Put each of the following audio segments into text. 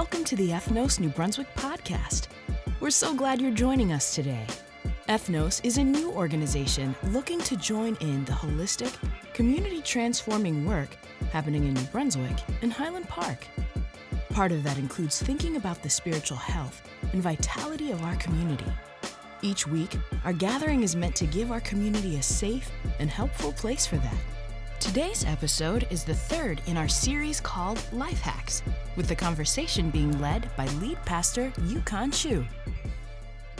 welcome to the Ethnos New Brunswick podcast. We're so glad you're joining us today. Ethnos is a new organization looking to join in the holistic, community transforming work happening in New Brunswick and Highland Park. Part of that includes thinking about the spiritual health and vitality of our community. Each week, our gathering is meant to give our community a safe and helpful place for that. Today's episode is the third in our series called Life Hacks, with the conversation being led by lead pastor Yukon Chu.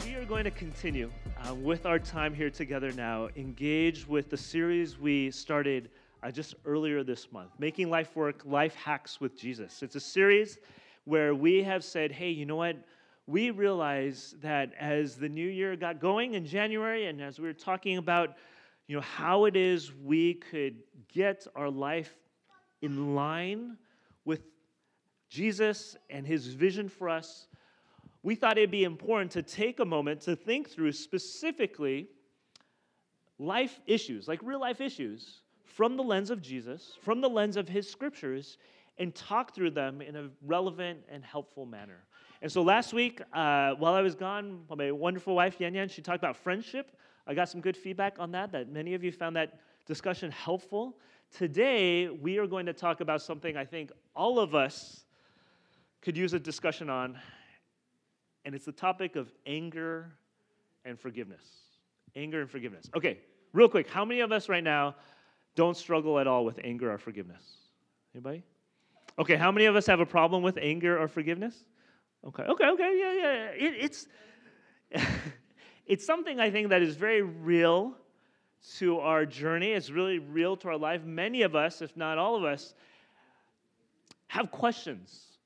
We are going to continue uh, with our time here together now, engage with the series we started uh, just earlier this month, Making Life Work Life Hacks with Jesus. It's a series where we have said, hey, you know what? We realize that as the new year got going in January, and as we were talking about you know, how it is we could get our life in line with Jesus and his vision for us, we thought it'd be important to take a moment to think through specifically life issues, like real life issues, from the lens of Jesus, from the lens of his scriptures, and talk through them in a relevant and helpful manner. And so last week, uh, while I was gone, my wonderful wife, Yan Yan, she talked about friendship. I got some good feedback on that, that many of you found that discussion helpful. Today, we are going to talk about something I think all of us could use a discussion on, and it's the topic of anger and forgiveness. Anger and forgiveness. Okay, real quick, how many of us right now don't struggle at all with anger or forgiveness? Anybody? Okay, how many of us have a problem with anger or forgiveness? Okay, okay, okay, yeah, yeah. It, it's. it's something I think that is very real to our journey. It's really real to our life. Many of us, if not all of us, have questions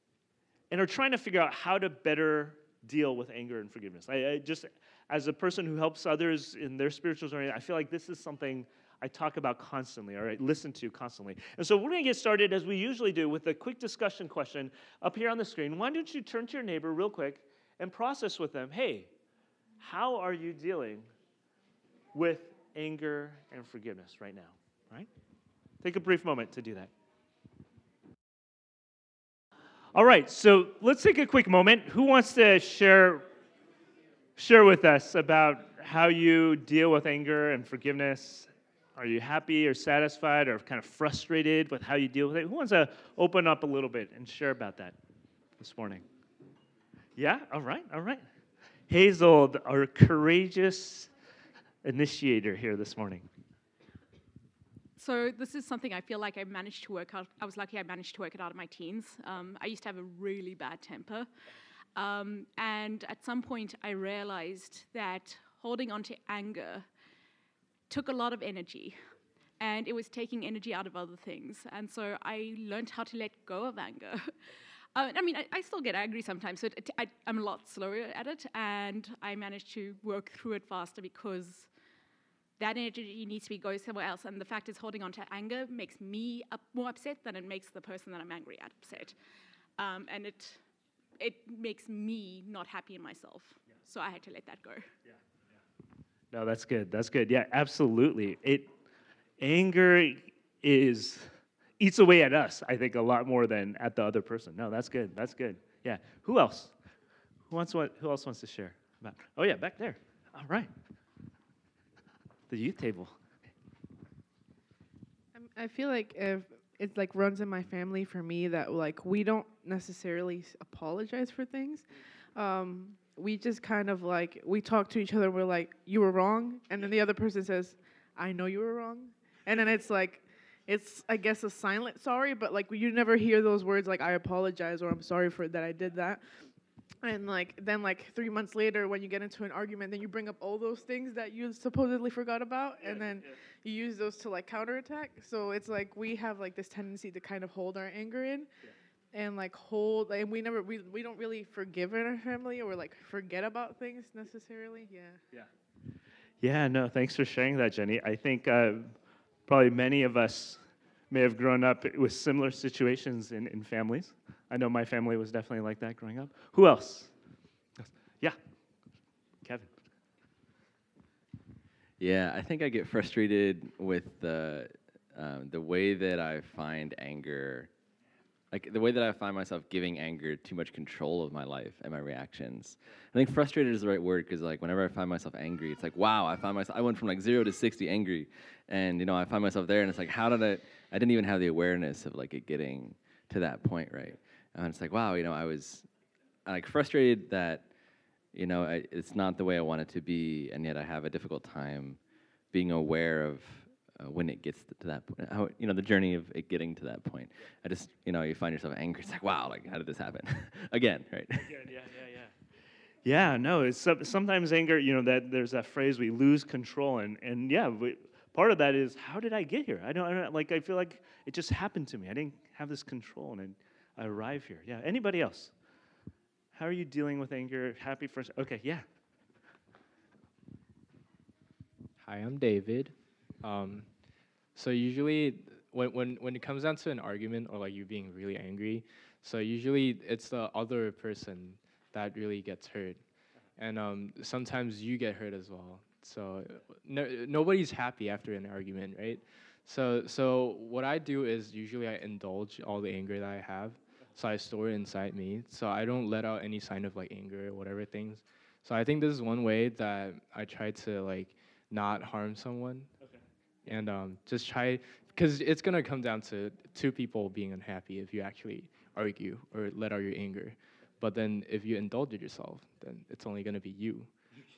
and are trying to figure out how to better deal with anger and forgiveness. I, I just, as a person who helps others in their spiritual journey, I feel like this is something I talk about constantly, all right, listen to constantly. And so we're going to get started as we usually do with a quick discussion question up here on the screen. Why don't you turn to your neighbor real quick and process with them, hey, how are you dealing with anger and forgiveness right now? Right? Take a brief moment to do that. All right, so let's take a quick moment. Who wants to share share with us about how you deal with anger and forgiveness? Are you happy or satisfied or kind of frustrated with how you deal with it? Who wants to open up a little bit and share about that this morning? Yeah? All right, all right. Hazel, our courageous initiator here this morning. So this is something I feel like I managed to work out. I was lucky I managed to work it out of my teens. Um, I used to have a really bad temper. Um, and at some point, I realized that holding on to anger took a lot of energy. And it was taking energy out of other things. And so I learned how to let go of anger. Uh, I mean, I, I, still get angry sometimes, so it, I, am a lot slower at it, and I manage to work through it faster because that energy needs to be going somewhere else. And the fact is, holding on to anger makes me up, more upset than it makes the person that I'm angry at upset, um, and it it makes me not happy in myself. Yeah. So I had to let that go. Yeah. yeah. No, that's good. That's good. Yeah, absolutely. It anger is eats away at us, I think, a lot more than at the other person. No, that's good. That's good. Yeah. Who else? Who wants what? Who else wants to share? About? Oh yeah, back there. All right. The youth table. I feel like if it like runs in my family for me that like we don't necessarily apologize for things. Um, we just kind of like we talk to each other. We're like, "You were wrong," and then the other person says, "I know you were wrong," and then it's like it's I guess a silent sorry, but like you never hear those words like I apologize or I'm sorry for that I did that. And like then like three months later when you get into an argument, then you bring up all those things that you supposedly forgot about yeah, and then yeah. you use those to like counterattack. So it's like we have like this tendency to kind of hold our anger in. Yeah. And like hold, and we never, we, we don't really forgive in our family or like forget about things necessarily. Yeah. Yeah. Yeah. No, thanks for sharing that, Jenny. I think uh, Probably many of us may have grown up with similar situations in, in families. I know my family was definitely like that growing up. Who else? Yeah, Kevin. Yeah, I think I get frustrated with the um, the way that I find anger like the way that I find myself giving anger too much control of my life and my reactions. I think frustrated is the right word because like whenever I find myself angry, it's like wow, I find myself I went from like zero to sixty angry, and you know I find myself there, and it's like how did I? I didn't even have the awareness of like it getting to that point, right? And it's like wow, you know I was like frustrated that you know I, it's not the way I want it to be, and yet I have a difficult time being aware of uh, when it gets to that point. How you know the journey of it getting to that point. I just you know you find yourself angry. It's like wow, like how did this happen again, right? Yeah, yeah, yeah, yeah. Yeah, no. It's sometimes anger. You know that there's that phrase we lose control, and and yeah, we, part of that is how did I get here? I don't, I don't like. I feel like it just happened to me. I didn't have this control, and I, I arrive here. Yeah. Anybody else? How are you dealing with anger? Happy first. Okay. Yeah. Hi, I'm David. Um, so usually when, when, when it comes down to an argument or like you being really angry, so usually it's the other person that really gets hurt. And um, sometimes you get hurt as well. So no, nobody's happy after an argument, right? So, so what I do is usually I indulge all the anger that I have. So I store it inside me. So I don't let out any sign of like anger or whatever things. So I think this is one way that I try to like not harm someone and um, just try because it's gonna come down to two people being unhappy if you actually argue or let out your anger. But then if you indulge it yourself, then it's only gonna be you.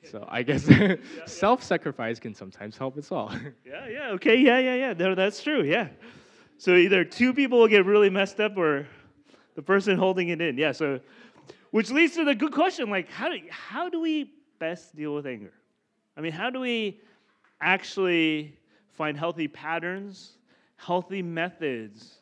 So I guess yeah, self-sacrifice can sometimes help as well. yeah, yeah, okay, yeah, yeah, yeah. No, that's true. Yeah. So either two people will get really messed up, or the person holding it in. Yeah. So, which leads to the good question: like, how do how do we best deal with anger? I mean, how do we actually find healthy patterns, healthy methods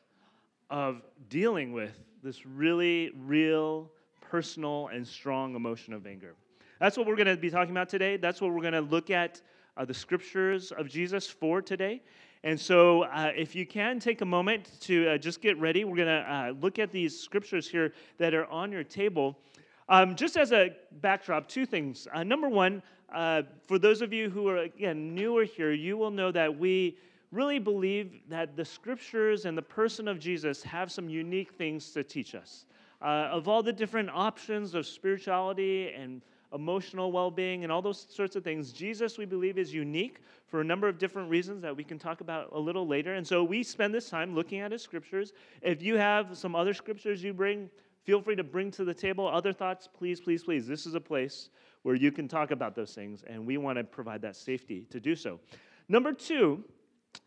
of dealing with this really real, personal, and strong emotion of anger. That's what we're going to be talking about today. That's what we're going to look at uh, the scriptures of Jesus for today. And so, uh, if you can take a moment to uh, just get ready, we're going to uh, look at these scriptures here that are on your table. Um, just as a backdrop, two things. Uh, number one, uh, for those of you who are, again, newer here, you will know that we really believe that the scriptures and the person of Jesus have some unique things to teach us. Uh, of all the different options of spirituality and emotional well being and all those sorts of things, Jesus, we believe, is unique for a number of different reasons that we can talk about a little later. And so we spend this time looking at his scriptures. If you have some other scriptures you bring, feel free to bring to the table other thoughts. Please, please, please. This is a place where you can talk about those things, and we want to provide that safety to do so. Number two,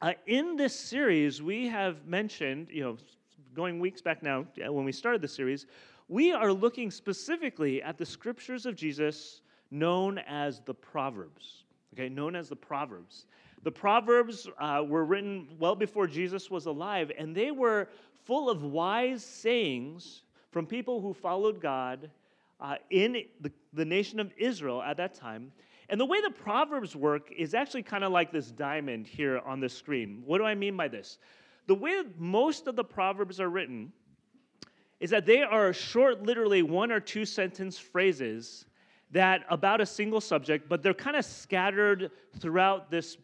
uh, in this series, we have mentioned, you know, going weeks back now when we started the series, we are looking specifically at the scriptures of Jesus known as the Proverbs. Okay, known as the Proverbs. The Proverbs uh, were written well before Jesus was alive, and they were full of wise sayings from people who followed God uh, in the, the nation of Israel at that time. And the way the Proverbs work is actually kind of like this diamond here on the screen. What do I mean by this? The way most of the Proverbs are written is that they are short, literally one or two sentence phrases that about a single subject, but they're kind of scattered throughout this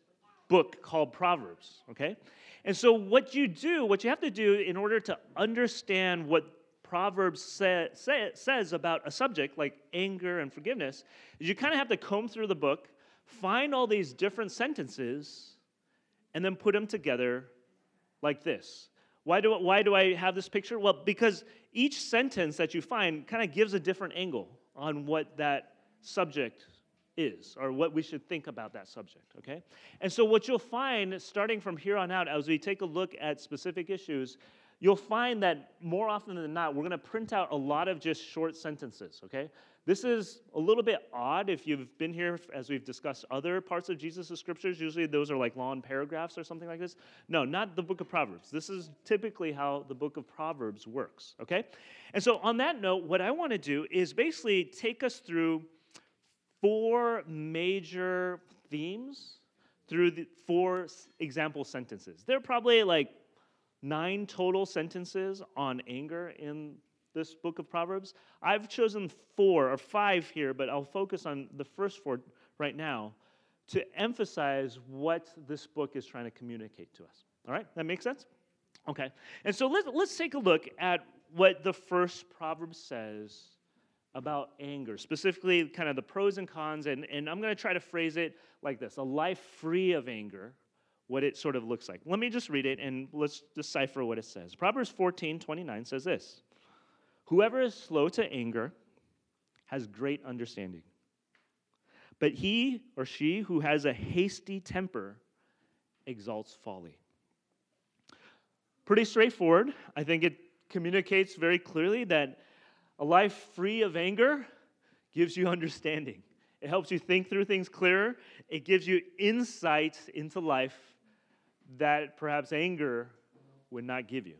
book called Proverbs, okay? And so, what you do, what you have to do in order to understand what Proverbs say, say, says about a subject like anger and forgiveness is you kind of have to comb through the book, find all these different sentences, and then put them together like this. Why do, why do I have this picture? Well, because each sentence that you find kind of gives a different angle on what that subject is or what we should think about that subject, okay? And so, what you'll find starting from here on out as we take a look at specific issues you'll find that more often than not, we're going to print out a lot of just short sentences, okay? This is a little bit odd if you've been here as we've discussed other parts of Jesus' scriptures. Usually those are like long paragraphs or something like this. No, not the book of Proverbs. This is typically how the book of Proverbs works, okay? And so, on that note, what I want to do is basically take us through four major themes through the four example sentences. They're probably like nine total sentences on anger in this book of Proverbs. I've chosen four or five here, but I'll focus on the first four right now to emphasize what this book is trying to communicate to us. All right, that makes sense? Okay, and so let's, let's take a look at what the first proverb says about anger, specifically kind of the pros and cons, and, and I'm going to try to phrase it like this a life free of anger, what it sort of looks like. Let me just read it and let's decipher what it says. Proverbs 14 29 says this Whoever is slow to anger has great understanding, but he or she who has a hasty temper exalts folly. Pretty straightforward. I think it communicates very clearly that a life free of anger gives you understanding. It helps you think through things clearer. It gives you insight into life that perhaps anger would not give you.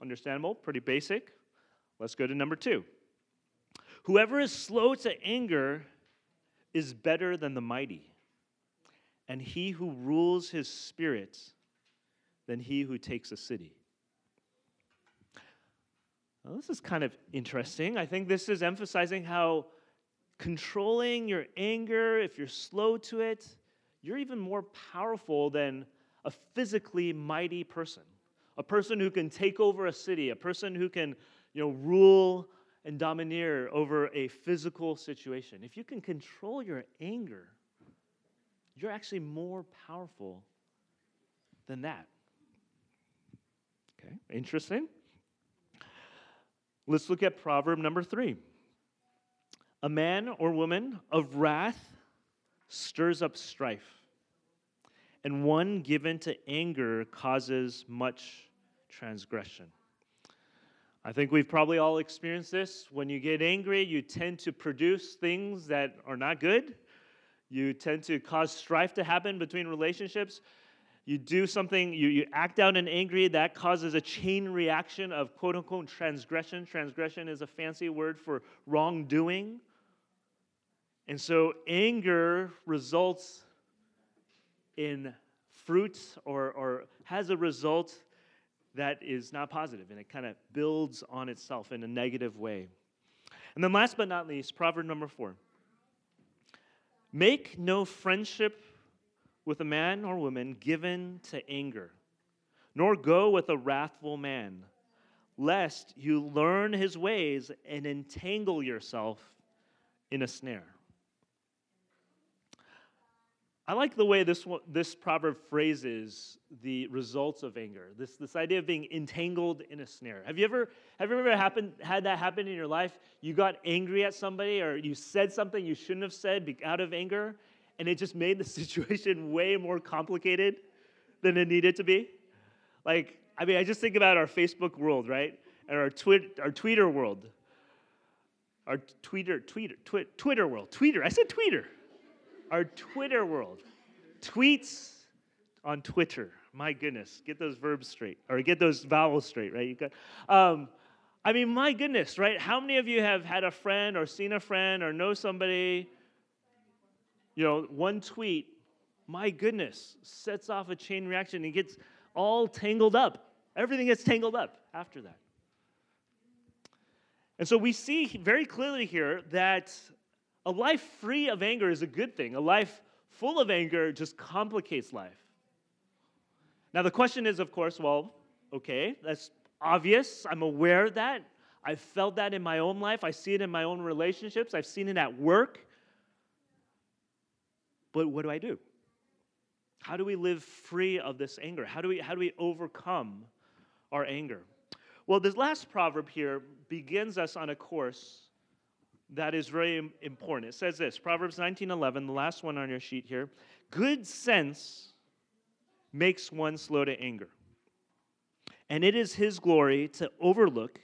Understandable? Pretty basic. Let's go to number two. Whoever is slow to anger is better than the mighty, and he who rules his spirit than he who takes a city. Well, this is kind of interesting. I think this is emphasizing how controlling your anger, if you're slow to it, you're even more powerful than a physically mighty person. A person who can take over a city, a person who can, you know, rule and domineer over a physical situation. If you can control your anger, you're actually more powerful than that. Okay, interesting. Let's look at proverb number three. A man or woman of wrath stirs up strife, and one given to anger causes much transgression. I think we've probably all experienced this. When you get angry, you tend to produce things that are not good. You tend to cause strife to happen between relationships you do something, you, you act out in angry, that causes a chain reaction of quote unquote transgression. Transgression is a fancy word for wrongdoing. And so anger results in fruits or, or has a result that is not positive and it kind of builds on itself in a negative way. And then last but not least, proverb number four. Make no friendship with a man or woman given to anger, nor go with a wrathful man, lest you learn his ways and entangle yourself in a snare. I like the way this, this proverb phrases the results of anger. This, this idea of being entangled in a snare. Have you ever have you ever happened, had that happen in your life? You got angry at somebody or you said something you shouldn't have said out of anger, and it just made the situation way more complicated than it needed to be. Like, I mean, I just think about our Facebook world, right? And our, twit, our Twitter world. Our Twitter, Twitter, twi- Twitter world. Twitter, I said Twitter. Our Twitter world. Tweets on Twitter. My goodness, get those verbs straight, or get those vowels straight, right? You got, um, I mean, my goodness, right? How many of you have had a friend or seen a friend or know somebody you know, one tweet, my goodness, sets off a chain reaction and gets all tangled up. Everything gets tangled up after that. And so we see very clearly here that a life free of anger is a good thing. A life full of anger just complicates life. Now, the question is, of course, well, okay, that's obvious. I'm aware of that. I've felt that in my own life. I see it in my own relationships. I've seen it at work. But what do I do? How do we live free of this anger? How do we, how do we overcome our anger? Well, this last proverb here begins us on a course that is very important. It says this Proverbs 19:11, the last one on your sheet here. Good sense makes one slow to anger, and it is his glory to overlook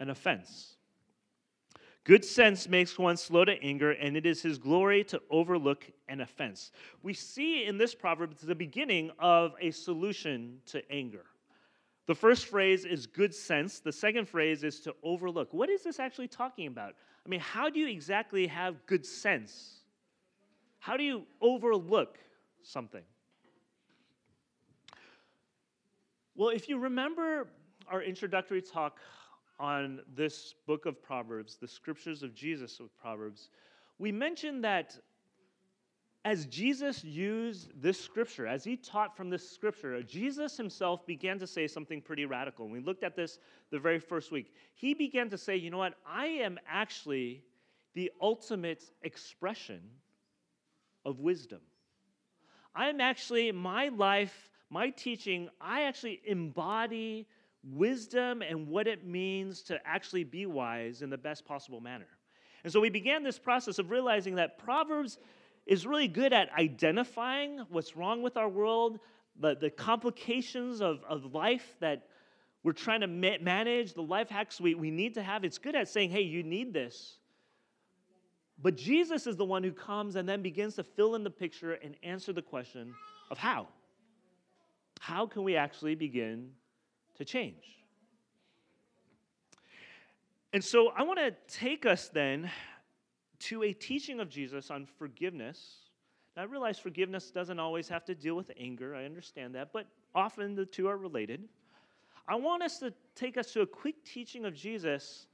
an offense. Good sense makes one slow to anger, and it is his glory to overlook an offense. We see in this proverb the beginning of a solution to anger. The first phrase is good sense, the second phrase is to overlook. What is this actually talking about? I mean, how do you exactly have good sense? How do you overlook something? Well, if you remember our introductory talk on this book of Proverbs, the scriptures of Jesus of Proverbs, we mentioned that as Jesus used this scripture, as he taught from this scripture, Jesus himself began to say something pretty radical. we looked at this the very first week. He began to say, you know what? I am actually the ultimate expression of wisdom. I am actually, my life, my teaching, I actually embody wisdom and what it means to actually be wise in the best possible manner. And so we began this process of realizing that Proverbs is really good at identifying what's wrong with our world, the, the complications of, of life that we're trying to ma- manage, the life hacks we, we need to have. It's good at saying, hey, you need this. But Jesus is the one who comes and then begins to fill in the picture and answer the question of how. How can we actually begin to change? And so I want to take us then to a teaching of Jesus on forgiveness. Now, I realize forgiveness doesn't always have to deal with anger. I understand that, but often the two are related. I want us to take us to a quick teaching of Jesus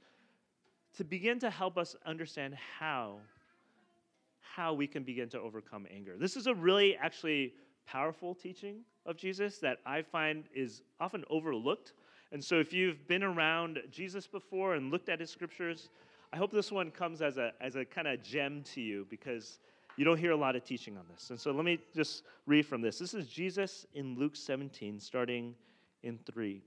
to begin to help us understand how how we can begin to overcome anger. This is a really actually powerful teaching of Jesus that I find is often overlooked. And so if you've been around Jesus before and looked at his scriptures, I hope this one comes as a, as a kind of gem to you because you don't hear a lot of teaching on this. And so let me just read from this. This is Jesus in Luke 17, starting in 3.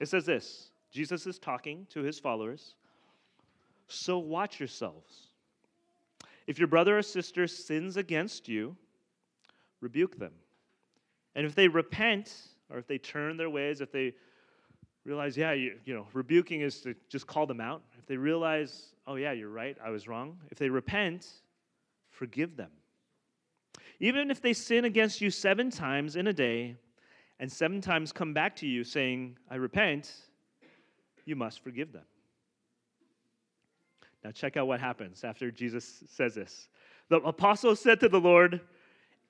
It says this Jesus is talking to his followers. So watch yourselves. If your brother or sister sins against you, rebuke them. And if they repent, or if they turn their ways, if they realize, yeah, you, you know, rebuking is to just call them out. If they realize, oh, yeah, you're right, I was wrong. If they repent, forgive them. Even if they sin against you seven times in a day, and seven times come back to you saying, I repent, you must forgive them. Now, check out what happens after Jesus says this. The apostles said to the Lord,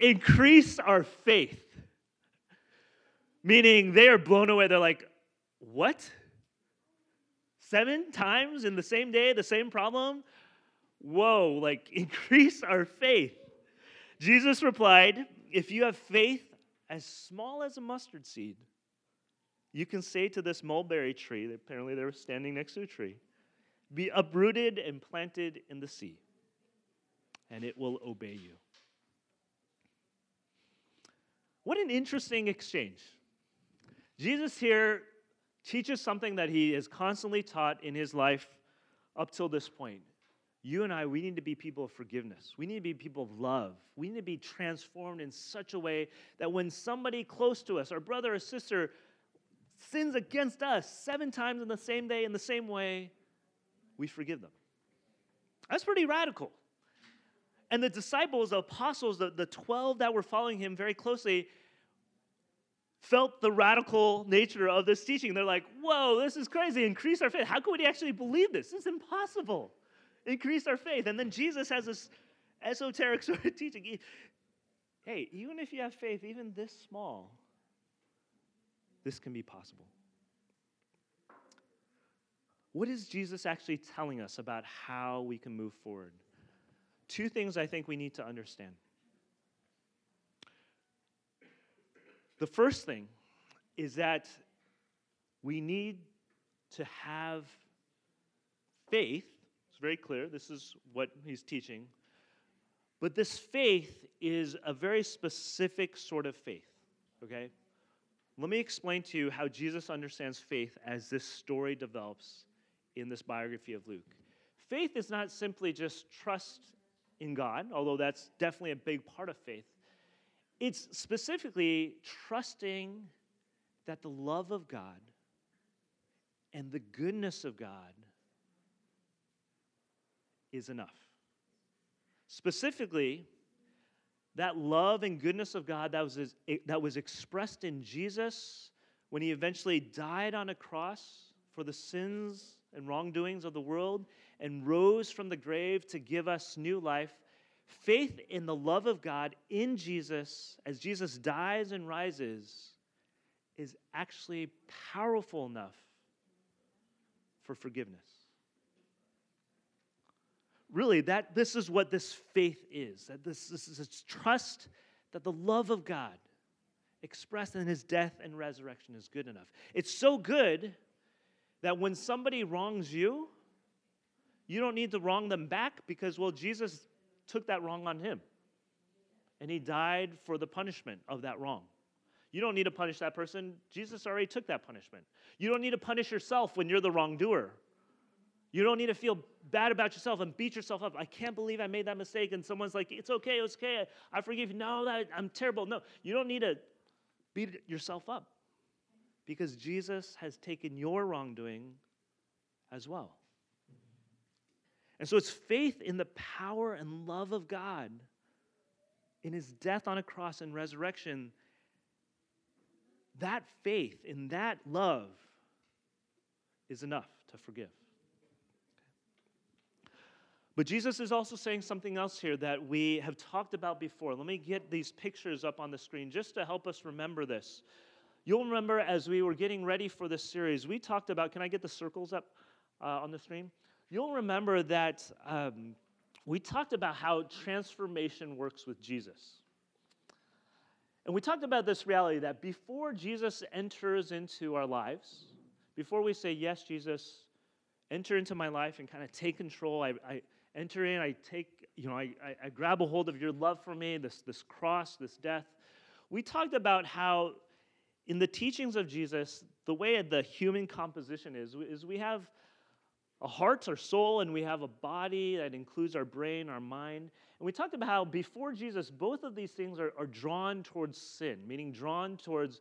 Increase our faith. Meaning they are blown away. They're like, What? Seven times in the same day, the same problem? Whoa, like increase our faith. Jesus replied, If you have faith as small as a mustard seed, you can say to this mulberry tree, apparently they were standing next to a tree, be uprooted and planted in the sea, and it will obey you. What an interesting exchange. Jesus here teaches something that he has constantly taught in his life up till this point. You and I, we need to be people of forgiveness. We need to be people of love. We need to be transformed in such a way that when somebody close to us, our brother or sister, sins against us seven times in the same day, in the same way, we forgive them. That's pretty radical. And the disciples, the apostles, the, the 12 that were following him very closely, felt the radical nature of this teaching. They're like, whoa, this is crazy. Increase our faith. How can we actually believe this? Is impossible. Increase our faith. And then Jesus has this esoteric sort of teaching. Hey, even if you have faith, even this small, this can be possible. What is Jesus actually telling us about how we can move forward? Two things I think we need to understand. The first thing is that we need to have faith. It's very clear. This is what he's teaching. But this faith is a very specific sort of faith, okay? Let me explain to you how Jesus understands faith as this story develops in this biography of Luke. Faith is not simply just trust in God, although that's definitely a big part of faith. It's specifically trusting that the love of God and the goodness of God is enough. Specifically, that love and goodness of God that was, that was expressed in Jesus when he eventually died on a cross for the sins and wrongdoings of the world and rose from the grave to give us new life. Faith in the love of God in Jesus, as Jesus dies and rises, is actually powerful enough for forgiveness. really that this is what this faith is that this, this is this trust that the love of God expressed in his death and resurrection is good enough. It's so good that when somebody wrongs you, you don't need to wrong them back because, well, Jesus took that wrong on him. And he died for the punishment of that wrong. You don't need to punish that person. Jesus already took that punishment. You don't need to punish yourself when you're the wrongdoer. You don't need to feel bad about yourself and beat yourself up. I can't believe I made that mistake. And someone's like, it's okay, it's okay. I forgive you. No, I'm terrible. No, you don't need to beat yourself up because Jesus has taken your wrongdoing as well. And so it's faith in the power and love of God in his death on a cross and resurrection. That faith in that love is enough to forgive. But Jesus is also saying something else here that we have talked about before. Let me get these pictures up on the screen just to help us remember this. You'll remember as we were getting ready for this series, we talked about, can I get the circles up uh, on the screen? You'll remember that um, we talked about how transformation works with Jesus. And we talked about this reality that before Jesus enters into our lives, before we say, Yes, Jesus, enter into my life and kind of take control, I, I, enter in, I take, you know, I, I, I grab a hold of your love for me, this, this cross, this death. We talked about how in the teachings of Jesus, the way the human composition is, is we have a heart, our soul, and we have a body that includes our brain, our mind. And we talked about how before Jesus, both of these things are, are drawn towards sin, meaning drawn towards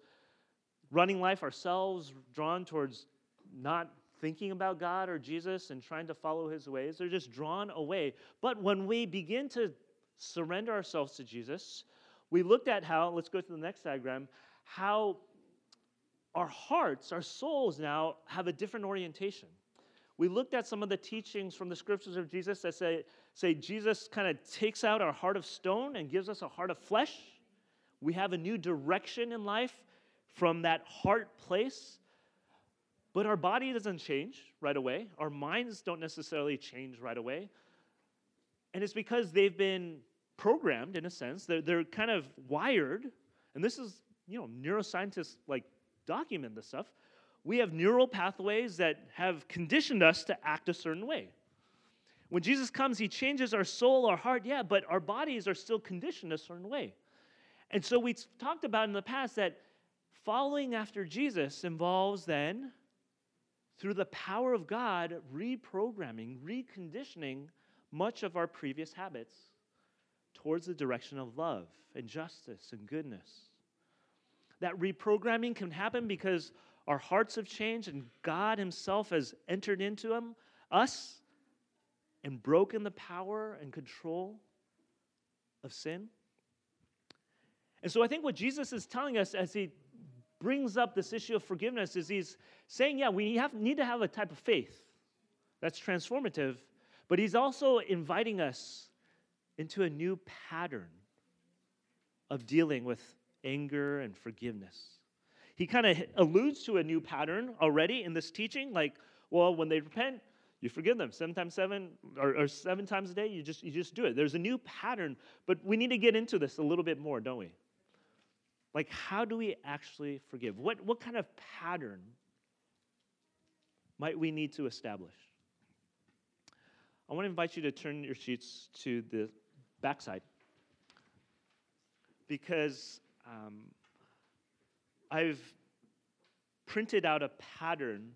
running life ourselves, drawn towards not thinking about God or Jesus and trying to follow his ways. They're just drawn away. But when we begin to surrender ourselves to Jesus, we looked at how, let's go to the next diagram, how our hearts, our souls now have a different orientation. We looked at some of the teachings from the scriptures of Jesus that say, say Jesus kind of takes out our heart of stone and gives us a heart of flesh. We have a new direction in life from that heart place but our body doesn't change right away. Our minds don't necessarily change right away. And it's because they've been programmed in a sense. They're, they're kind of wired. And this is, you know, neuroscientists like document this stuff. We have neural pathways that have conditioned us to act a certain way. When Jesus comes, he changes our soul, our heart, yeah, but our bodies are still conditioned a certain way. And so we talked about in the past that following after Jesus involves then through the power of God, reprogramming, reconditioning much of our previous habits towards the direction of love and justice and goodness. That reprogramming can happen because our hearts have changed and God Himself has entered into them, us and broken the power and control of sin. And so I think what Jesus is telling us as He brings up this issue of forgiveness is He's saying, yeah, we have, need to have a type of faith that's transformative, but he's also inviting us into a new pattern of dealing with anger and forgiveness. He kind of alludes to a new pattern already in this teaching, like, well, when they repent, you forgive them. Seven times seven or, or, seven times a day you just you just do it. There's a new pattern but we need to get into this a little bit more don't we? Like how do we actually forgive? What what kind of pattern might we need to establish? I want to invite you to turn your sheets to the backside. Because um, I've printed out a pattern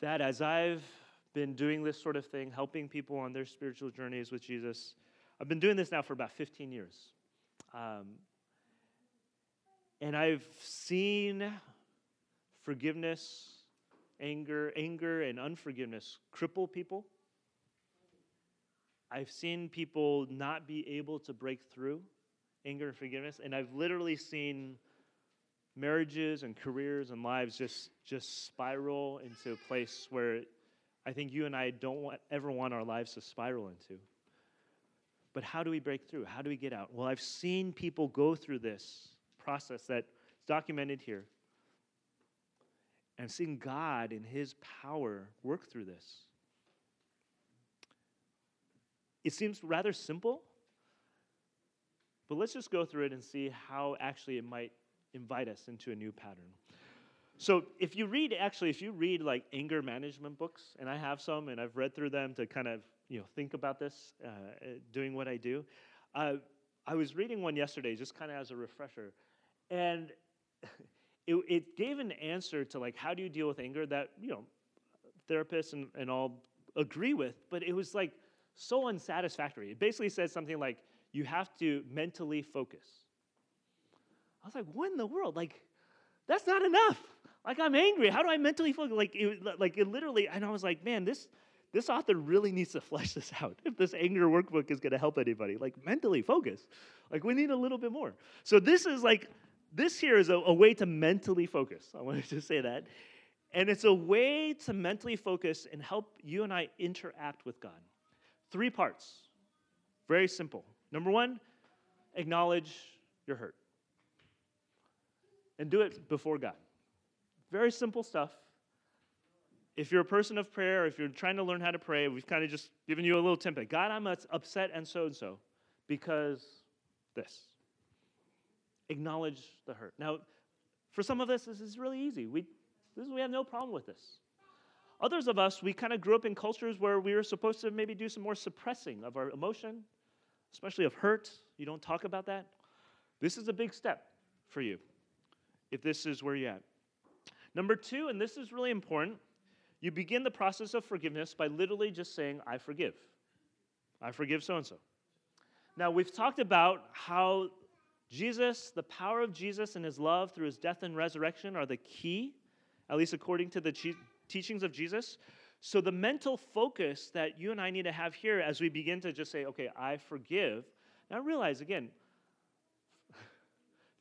that as I've been doing this sort of thing, helping people on their spiritual journeys with Jesus, I've been doing this now for about 15 years. Um, and I've seen forgiveness anger, anger and unforgiveness cripple people. I've seen people not be able to break through anger and forgiveness, and I've literally seen marriages and careers and lives just just spiral into a place where I think you and I don't want, ever want our lives to spiral into. But how do we break through? How do we get out? Well, I've seen people go through this process that's documented here and seeing God in His power work through this. it seems rather simple, but let's just go through it and see how actually it might invite us into a new pattern. So if you read actually if you read like anger management books and I have some and I've read through them to kind of you know think about this uh, doing what I do uh, I was reading one yesterday just kind of as a refresher and it, it gave an answer to like how do you deal with anger that you know therapists and, and all agree with but it was like so unsatisfactory it basically says something like you have to mentally focus I was like what in the world like that's not enough like I'm angry. How do I mentally focus? Like it, like it literally, and I was like, man, this this author really needs to flesh this out. If this anger workbook is going to help anybody, like mentally focus. Like we need a little bit more. So this is like this here is a, a way to mentally focus. I wanted to say that. And it's a way to mentally focus and help you and I interact with God. Three parts. Very simple. Number one, acknowledge your hurt. And do it before God. Very simple stuff. If you're a person of prayer, if you're trying to learn how to pray, we've kind of just given you a little template. God, I'm upset and so and so because this. Acknowledge the hurt. Now, for some of us, this is really easy. We, this, we have no problem with this. Others of us, we kind of grew up in cultures where we were supposed to maybe do some more suppressing of our emotion, especially of hurt. You don't talk about that. This is a big step for you if this is where you're at. Number two, and this is really important, you begin the process of forgiveness by literally just saying, I forgive. I forgive so and so. Now, we've talked about how Jesus, the power of Jesus and his love through his death and resurrection are the key, at least according to the teachings of Jesus. So, the mental focus that you and I need to have here as we begin to just say, okay, I forgive. Now, realize again,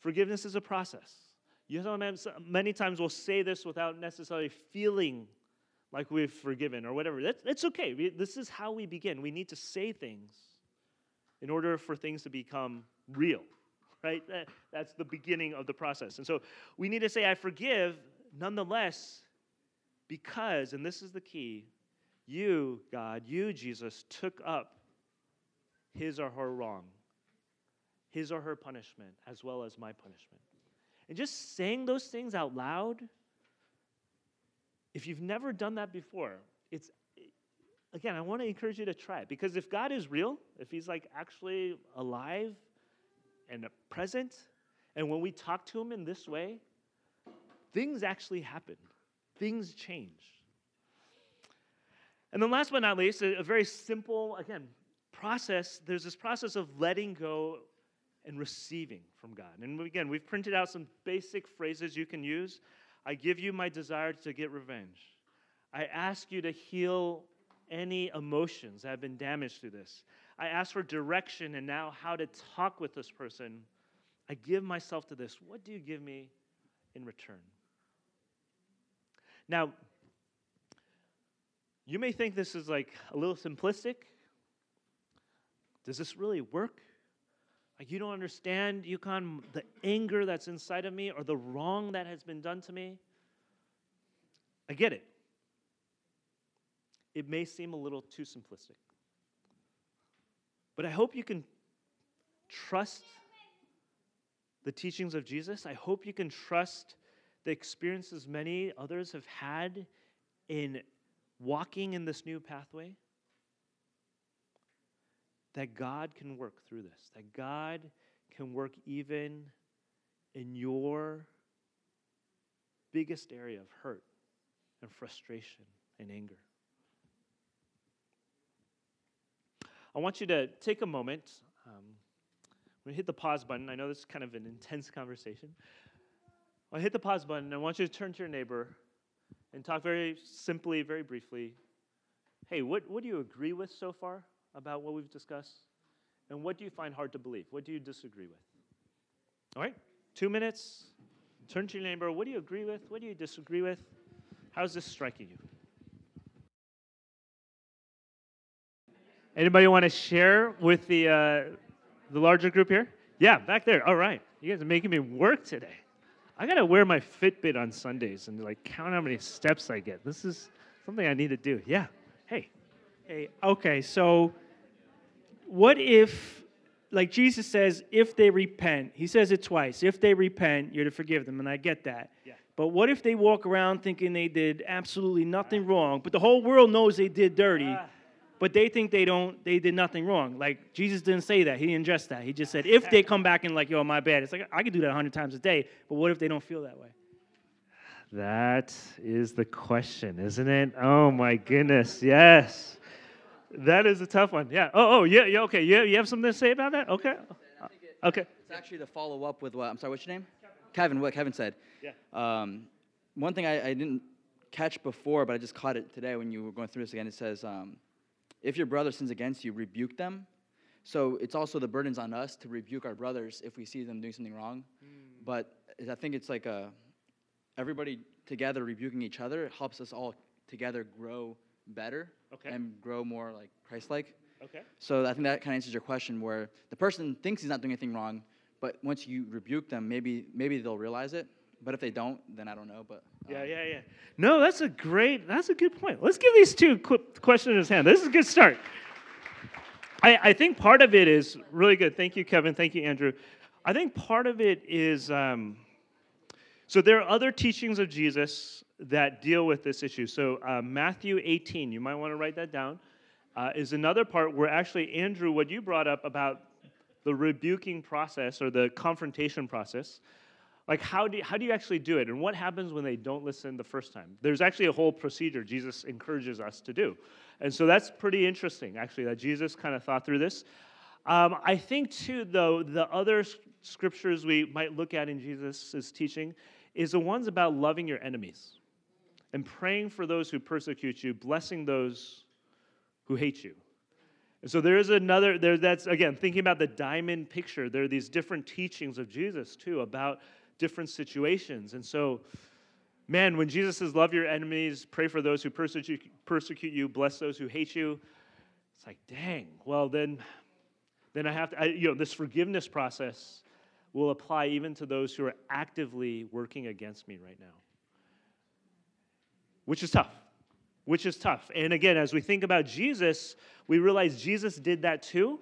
forgiveness is a process. You know, many times we'll say this without necessarily feeling like we've forgiven or whatever. That's, that's okay. We, this is how we begin. We need to say things in order for things to become real, right? That, that's the beginning of the process. And so we need to say, I forgive, nonetheless, because, and this is the key, you, God, you, Jesus, took up his or her wrong, his or her punishment, as well as my punishment. And just saying those things out loud, if you've never done that before, it's again, I want to encourage you to try it because if God is real, if He's like actually alive and present, and when we talk to Him in this way, things actually happen, things change. And then, last but not least, a, a very simple, again, process. There's this process of letting go and receiving from God. And again, we've printed out some basic phrases you can use. I give you my desire to get revenge. I ask you to heal any emotions that have been damaged through this. I ask for direction and now how to talk with this person. I give myself to this. What do you give me in return? Now, you may think this is like a little simplistic. Does this really work? You don't understand, Yukon, the anger that's inside of me or the wrong that has been done to me. I get it. It may seem a little too simplistic. But I hope you can trust the teachings of Jesus. I hope you can trust the experiences many others have had in walking in this new pathway that God can work through this, that God can work even in your biggest area of hurt and frustration and anger. I want you to take a moment. Um, I'm going to hit the pause button. I know this is kind of an intense conversation. I'll hit the pause button. I want you to turn to your neighbor and talk very simply, very briefly. Hey, what, what do you agree with so far? About what we've discussed? And what do you find hard to believe? What do you disagree with? All right, two minutes. Turn to your neighbor. What do you agree with? What do you disagree with? How's this striking you? Anybody want to share with the uh, the larger group here? Yeah, back there. All right, you guys are making me work today. I gotta wear my Fitbit on Sundays and like count how many steps I get. This is something I need to do. Yeah. Hey. Hey. Okay. So what if, like Jesus says, if they repent, he says it twice, if they repent, you're to forgive them, and I get that. Yeah. But what if they walk around thinking they did absolutely nothing wrong, but the whole world knows they did dirty, Ah. but they think they don't, they did nothing wrong? Like Jesus didn't say that. He didn't just that. He just said if they come back and like, yo, my bad. It's like I could do that a hundred times a day, but what if they don't feel that way? That is the question, isn't it? Oh my goodness, yes. That is a tough one. Yeah. Oh, oh, yeah, yeah. Okay. Yeah, you have something to say about that? Okay. Okay. It's actually to follow up with what I'm sorry, what's your name? Kevin. What Kevin said. Yeah. Um, one thing I, I didn't catch before, but I just caught it today when you were going through this again. It says, um, if your brother sins against you, rebuke them. So it's also the burdens on us to rebuke our brothers if we see them doing something wrong. But I think it's like a everybody together rebuking each other helps us all together grow better Okay. and grow more like Christ-like. Okay. So I think that kind of answers your question, where the person thinks he's not doing anything wrong, but once you rebuke them, maybe maybe they'll realize it. But if they don't, then I don't know. But Yeah, um, yeah, yeah. No, that's a great, that's a good point. Let's give these two qu- questioners a hand. This is a good start. I, I think part of it is really good. Thank you, Kevin. Thank you, Andrew. I think part of it is um, so there are other teachings of Jesus that deal with this issue. So uh, Matthew 18, you might want to write that down, uh, is another part where actually, Andrew, what you brought up about the rebuking process or the confrontation process, like how do, you, how do you actually do it? And what happens when they don't listen the first time? There's actually a whole procedure jesus encourages us to do. And so that's pretty interesting actually that jesus kind of thought through this. Um, i think too though the other scriptures we might look at in jesus' teaching is the ones about loving your enemies and praying for those who persecute you blessing those who hate you. And so there is another there that's again thinking about the diamond picture. There are these different teachings of jesus too about different situations. And so man when jesus says love your enemies pray for those who persecute, persecute you bless those who hate you it's like dang well then then i have to I, you know this forgiveness process will apply even to those who are actively working against me right now which is tough which is tough. And again, as we think about Jesus, we realize Jesus did that too.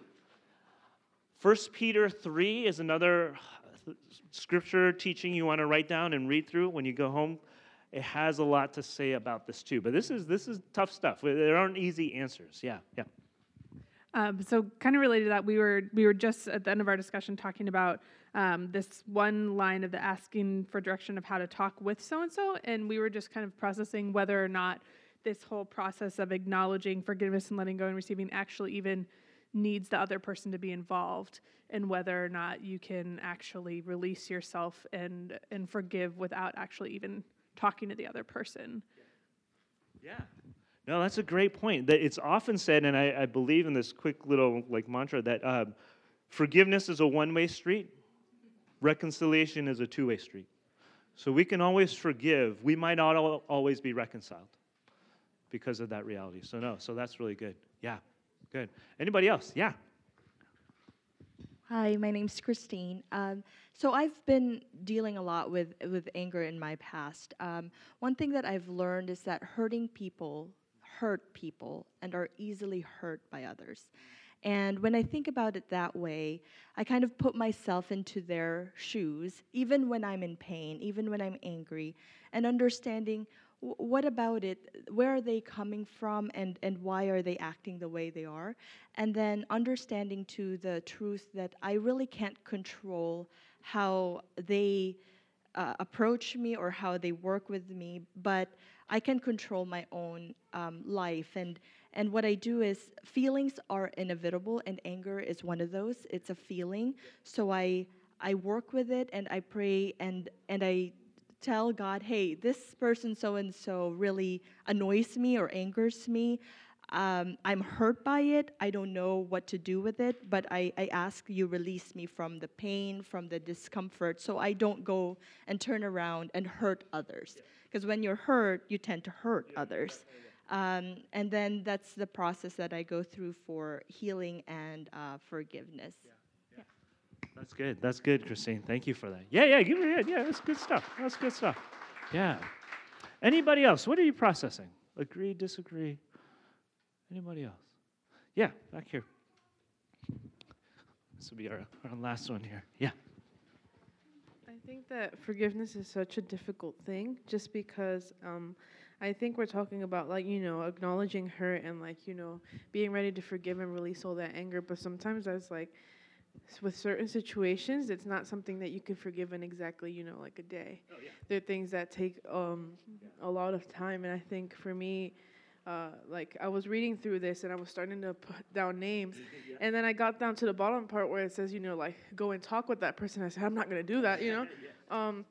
1 Peter 3 is another scripture teaching you want to write down and read through when you go home. It has a lot to say about this too. But this is this is tough stuff. There aren't easy answers. Yeah, yeah. Um, so kind of related to that, we were we were just at the end of our discussion talking about um, this one line of the asking for direction of how to talk with so and so, and we were just kind of processing whether or not this whole process of acknowledging forgiveness and letting go and receiving actually even needs the other person to be involved, and whether or not you can actually release yourself and and forgive without actually even talking to the other person. Yeah. No, that's a great point. That it's often said, and I, I believe in this quick little like mantra that um, forgiveness is a one-way street, reconciliation is a two-way street. So we can always forgive. We might not al- always be reconciled because of that reality. So no, so that's really good. Yeah, good. Anybody else? Yeah. Hi, my name's Christine. Um, so I've been dealing a lot with with anger in my past. Um, one thing that I've learned is that hurting people hurt people and are easily hurt by others. And when I think about it that way, I kind of put myself into their shoes, even when I'm in pain, even when I'm angry, and understanding w- what about it, where are they coming from, and, and why are they acting the way they are. And then understanding to the truth that I really can't control how they uh, approach me or how they work with me, but I can control my own um, life. And and what I do is feelings are inevitable, and anger is one of those. It's a feeling, so I I work with it and I pray and and I tell God, hey, this person so and so really annoys me or angers me. Um, I'm hurt by it. I don't know what to do with it, but I, I ask you release me from the pain, from the discomfort, so I don't go and turn around and hurt others. Because when you're hurt, you tend to hurt others. Um, and then that's the process that I go through for healing and uh, forgiveness. That's good. That's good, Christine. Thank you for that. Yeah, yeah, give me a hand. Yeah, that's good stuff. That's good stuff. Yeah. Anybody else? What are you processing? Agree, disagree? Anybody else? Yeah, back here. This will be our, our last one here. Yeah. I think that forgiveness is such a difficult thing just because um, I think we're talking about, like, you know, acknowledging hurt and, like, you know, being ready to forgive and release all that anger. But sometimes that's like, with certain situations, it's not something that you can forgive in exactly, you know, like a day. Oh, yeah. There are things that take um, a lot of time. And I think for me, uh, like, I was reading through this and I was starting to put down names. And then I got down to the bottom part where it says, you know, like, go and talk with that person. I said, I'm not going to do that, you know? Um,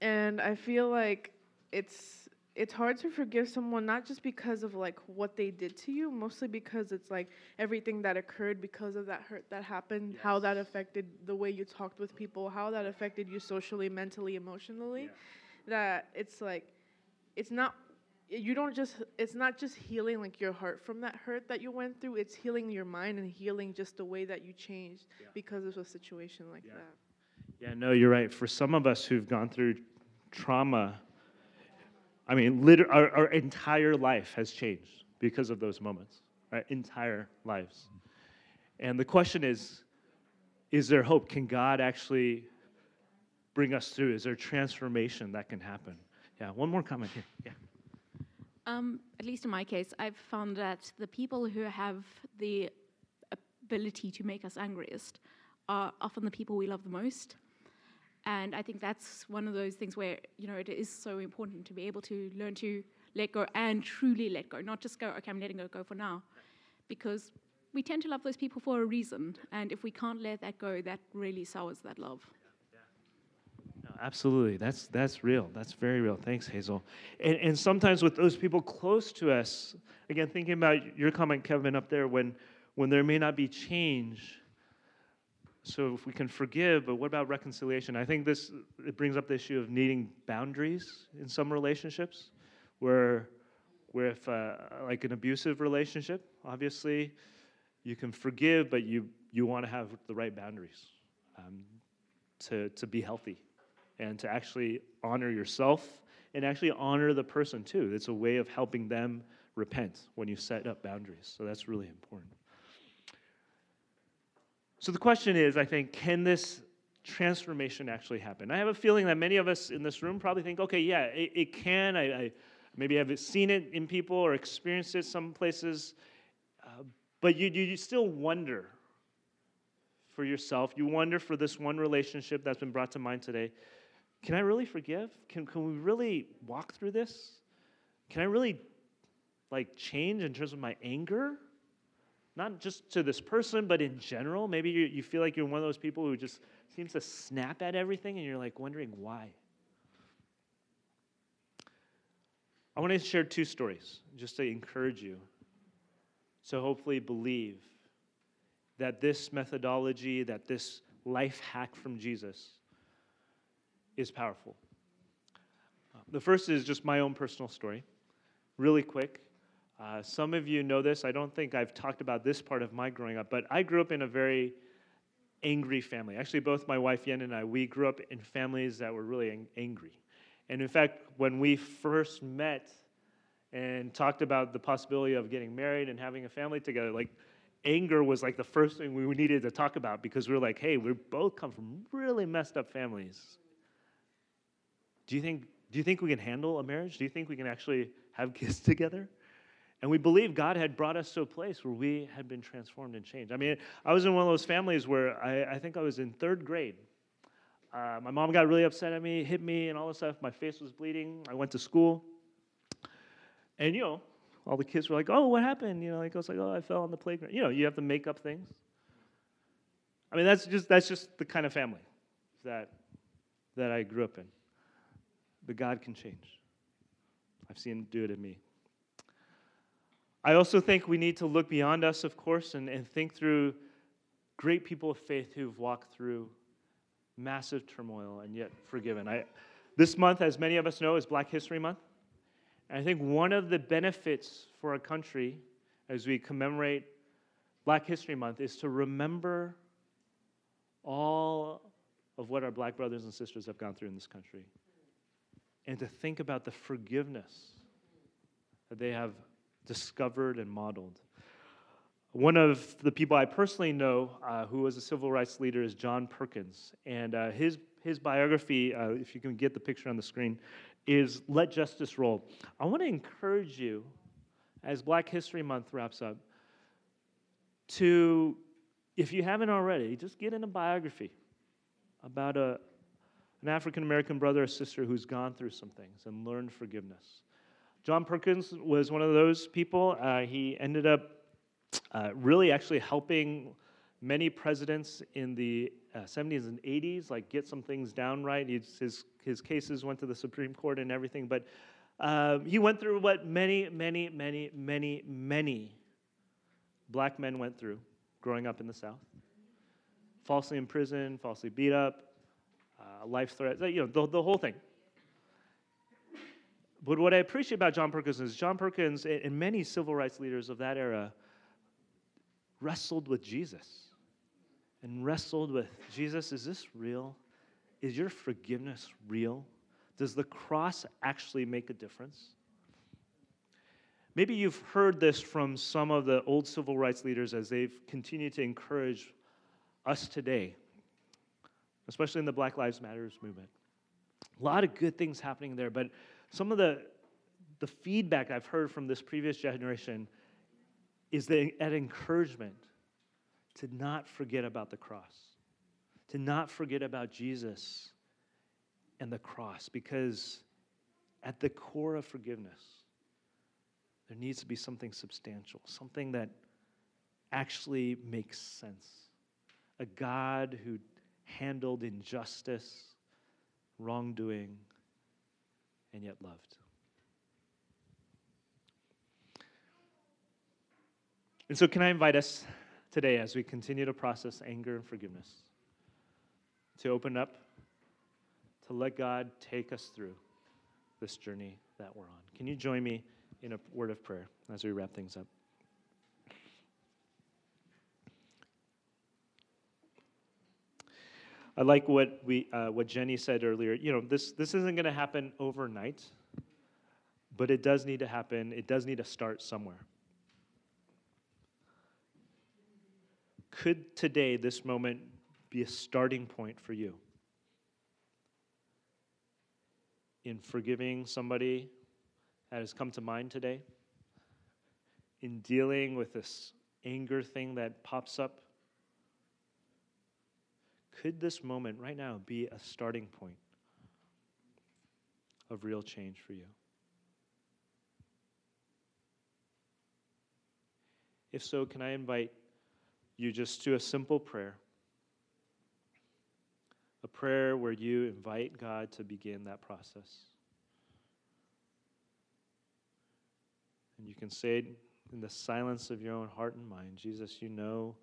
and I feel like it's it's hard to forgive someone not just because of like what they did to you, mostly because it's like everything that occurred because of that hurt that happened, how that affected the way you talked with people, how that affected you socially, mentally, emotionally. That it's like it's not you don't just it's not just healing like your heart from that hurt that you went through, it's healing your mind and healing just the way that you changed because of a situation like Yeah. that. Yeah, no, you're right. For some of us who've gone through trauma, I mean, liter- our, our entire life has changed because of those moments, our entire lives. And the question is is there hope? Can God actually bring us through? Is there transformation that can happen? Yeah, one more comment here. Yeah. Um, at least in my case, I've found that the people who have the ability to make us angriest are often the people we love the most. And I think that's one of those things where, you know, it is so important to be able to learn to let go and truly let go, not just go, okay, I'm letting go, for now. Because we tend to love those people for a reason. And if we can't let that go, that really sours that love. Absolutely. That's that's real. That's very real. Thanks, Hazel. And and sometimes with those people close to us, again, thinking about your comment, Kevin, up there, when when there may not be change. So if we can forgive, but what about reconciliation? I think this it brings up the issue of needing boundaries in some relationships, where where if uh, like an abusive relationship, obviously, you can forgive, but you you want to have the right boundaries um, to to be healthy and to actually honor yourself and actually honor the person too. It's a way of helping them repent when you set up boundaries. So that's really important. So the question is, I think, can this transformation actually happen? I have a feeling that many of us in this room probably think, okay, yeah, it, it can. I, I maybe have seen it in people or experienced it some places, uh, but you, you, you still wonder for yourself. You wonder for this one relationship that's been brought to mind today. Can I really forgive? Can, can we really walk through this? Can I really like change in terms of my anger? Not just to this person, but in general. Maybe you, you feel like you're one of those people who just seems to snap at everything and you're like wondering why. I want to share two stories just to encourage you. So hopefully believe that this methodology, that this life hack from Jesus is powerful. The first is just my own personal story, really quick. Uh, some of you know this. I don't think I've talked about this part of my growing up, but I grew up in a very angry family. Actually, both my wife Yen and I, we grew up in families that were really ang- angry. And in fact, when we first met and talked about the possibility of getting married and having a family together, like anger was like the first thing we needed to talk about because we were like, hey, we both come from really messed up families. Do you think do you think we can handle a marriage? Do you think we can actually have kids together? And we believe God had brought us to a place where we had been transformed and changed. I mean, I was in one of those families where I, I think I was in third grade. Uh, my mom got really upset at me, hit me, and all this stuff. My face was bleeding. I went to school. And, you know, all the kids were like, oh, what happened? You know, like, I was like, oh, I fell on the playground. You know, you have to make up things. I mean, that's just, that's just the kind of family that, that I grew up in. But God can change. I've seen him do it in me. I also think we need to look beyond us, of course, and, and think through great people of faith who've walked through massive turmoil and yet forgiven. I, this month, as many of us know, is Black History Month. And I think one of the benefits for our country as we commemorate Black History Month is to remember all of what our black brothers and sisters have gone through in this country and to think about the forgiveness that they have discovered and modeled. One of the people I personally know uh, who was a civil rights leader is John Perkins. And uh, his, his biography, uh, if you can get the picture on the screen, is Let Justice Roll. I want to encourage you, as Black History Month wraps up, to, if you haven't already, just get in a biography about a, an African American brother or sister who's gone through some things and learned forgiveness. John Perkins was one of those people. Uh, he ended up uh, really actually helping many presidents in the uh, 70s and 80s like get some things down right. He's, his, his cases went to the Supreme Court and everything, but um, he went through what many, many, many, many, many black men went through growing up in the South. Falsely imprisoned, falsely beat up, uh, life threats, you know, the, the whole thing. But what I appreciate about John Perkins is John Perkins and many civil rights leaders of that era wrestled with Jesus and wrestled with Jesus, is this real? Is your forgiveness real? Does the cross actually make a difference? Maybe you've heard this from some of the old civil rights leaders as they've continued to encourage us today, especially in the Black Lives Matters movement. A lot of good things happening there, but some of the, the feedback I've heard from this previous generation is the, an encouragement to not forget about the cross, to not forget about Jesus and the cross, because at the core of forgiveness, there needs to be something substantial, something that actually makes sense. A God who handled injustice, wrongdoing, and yet loved. And so, can I invite us today as we continue to process anger and forgiveness to open up, to let God take us through this journey that we're on? Can you join me in a word of prayer as we wrap things up? I like what we uh, what Jenny said earlier. You know, this this isn't going to happen overnight, but it does need to happen. It does need to start somewhere. Could today, this moment, be a starting point for you in forgiving somebody that has come to mind today? In dealing with this anger thing that pops up? Could this moment right now be a starting point of real change for you? If so, can I invite you just to a simple prayer. A prayer where you invite God to begin that process. And you can say it in the silence of your own heart and mind Jesus, you know,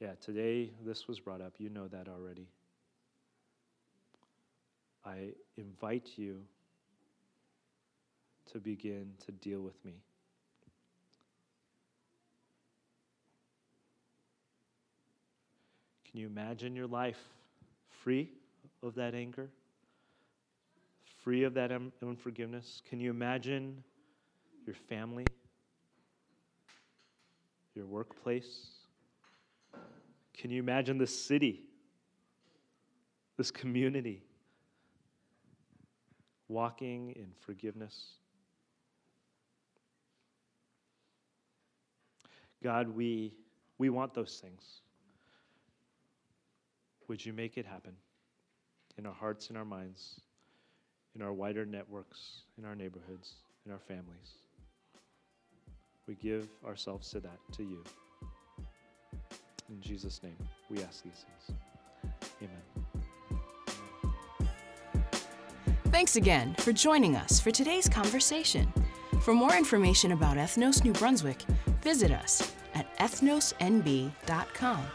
yeah, today this was brought up. You know that already. I invite you to begin to deal with me. Can you imagine your life free of that anger? Free of that unforgiveness? Can you imagine your family, your workplace? Can you imagine this city, this community, walking in forgiveness? God, we, we want those things. Would you make it happen in our hearts in our minds, in our wider networks, in our neighborhoods, in our families? We give ourselves to that, to you. In Jesus' name, we ask these things. Amen. Thanks again for joining us for today's conversation. For more information about Ethnos New Brunswick, visit us at ethnosnb.com.